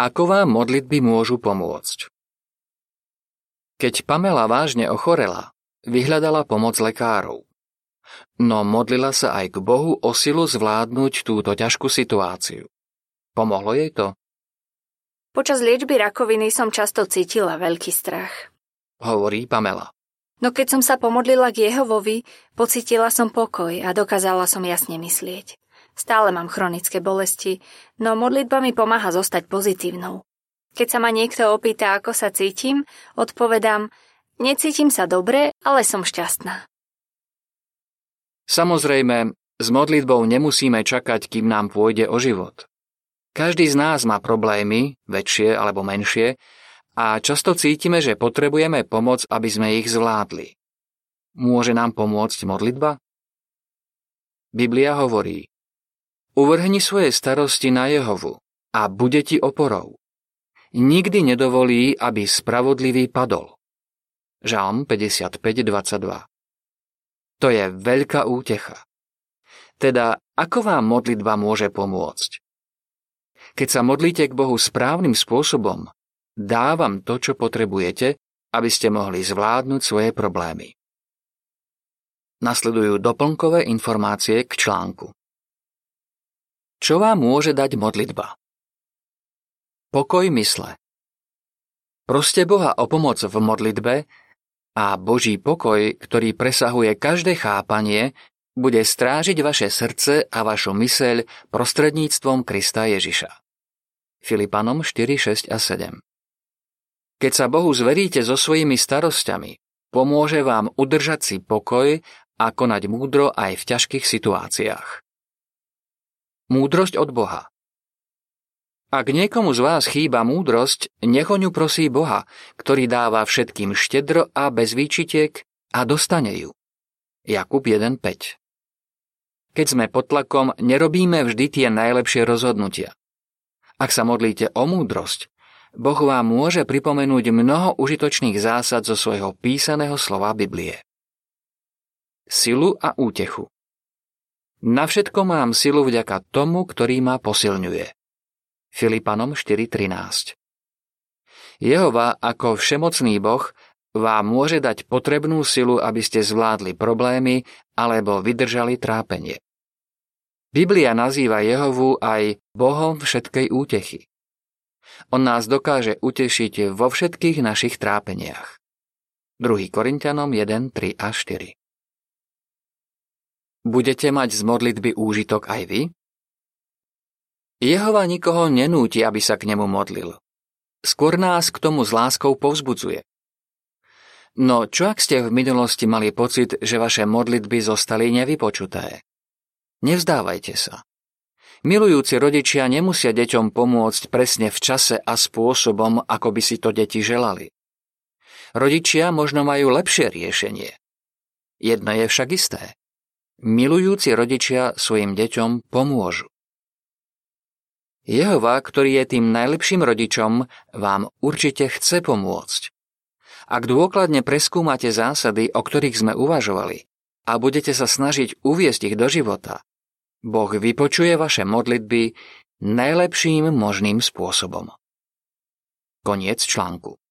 Ako vám modlitby môžu pomôcť? Keď Pamela vážne ochorela, vyhľadala pomoc lekárov. No modlila sa aj k Bohu o silu zvládnuť túto ťažkú situáciu. Pomohlo jej to? Počas liečby rakoviny som často cítila veľký strach. Hovorí Pamela. No keď som sa pomodlila k Jehovovi, pocítila som pokoj a dokázala som jasne myslieť. Stále mám chronické bolesti, no modlitba mi pomáha zostať pozitívnou. Keď sa ma niekto opýta, ako sa cítim, odpovedám, necítim sa dobre, ale som šťastná. Samozrejme, s modlitbou nemusíme čakať, kým nám pôjde o život. Každý z nás má problémy, väčšie alebo menšie, a často cítime, že potrebujeme pomoc, aby sme ich zvládli. Môže nám pomôcť modlitba? Biblia hovorí, Uvrhni svoje starosti na Jehovu a bude ti oporou. Nikdy nedovolí, aby spravodlivý padol. Žalm 55.22 To je veľká útecha. Teda, ako vám modlitba môže pomôcť? Keď sa modlíte k Bohu správnym spôsobom, dávam to, čo potrebujete, aby ste mohli zvládnuť svoje problémy. Nasledujú doplnkové informácie k článku. Čo vám môže dať modlitba? Pokoj mysle. Proste Boha o pomoc v modlitbe a Boží pokoj, ktorý presahuje každé chápanie, bude strážiť vaše srdce a vašu myseľ prostredníctvom Krista Ježiša. Filipanom 4, 6 a 7 Keď sa Bohu zveríte so svojimi starosťami, pomôže vám udržať si pokoj a konať múdro aj v ťažkých situáciách. Múdrosť od Boha Ak niekomu z vás chýba múdrosť, nech o ňu prosí Boha, ktorý dáva všetkým štedro a bez výčitiek a dostane ju. Jakub 1.5 Keď sme pod tlakom, nerobíme vždy tie najlepšie rozhodnutia. Ak sa modlíte o múdrosť, Boh vám môže pripomenúť mnoho užitočných zásad zo svojho písaného slova Biblie. Silu a útechu na všetko mám silu vďaka tomu, ktorý ma posilňuje. Filipanom 4.13 Jehova ako všemocný Boh vám môže dať potrebnú silu, aby ste zvládli problémy alebo vydržali trápenie. Biblia nazýva Jehovu aj Bohom všetkej útechy. On nás dokáže utešiť vo všetkých našich trápeniach. 2. Korintianom 1, 3 a 4 Budete mať z modlitby úžitok aj vy? Jehova nikoho nenúti, aby sa k nemu modlil. Skôr nás k tomu s láskou povzbudzuje. No čo ak ste v minulosti mali pocit, že vaše modlitby zostali nevypočuté? Nevzdávajte sa. Milujúci rodičia nemusia deťom pomôcť presne v čase a spôsobom, ako by si to deti želali. Rodičia možno majú lepšie riešenie. Jedno je však isté. Milujúci rodičia svojim deťom pomôžu. Jehova, ktorý je tým najlepším rodičom, vám určite chce pomôcť. Ak dôkladne preskúmate zásady, o ktorých sme uvažovali, a budete sa snažiť uviesť ich do života, Boh vypočuje vaše modlitby najlepším možným spôsobom. Koniec článku.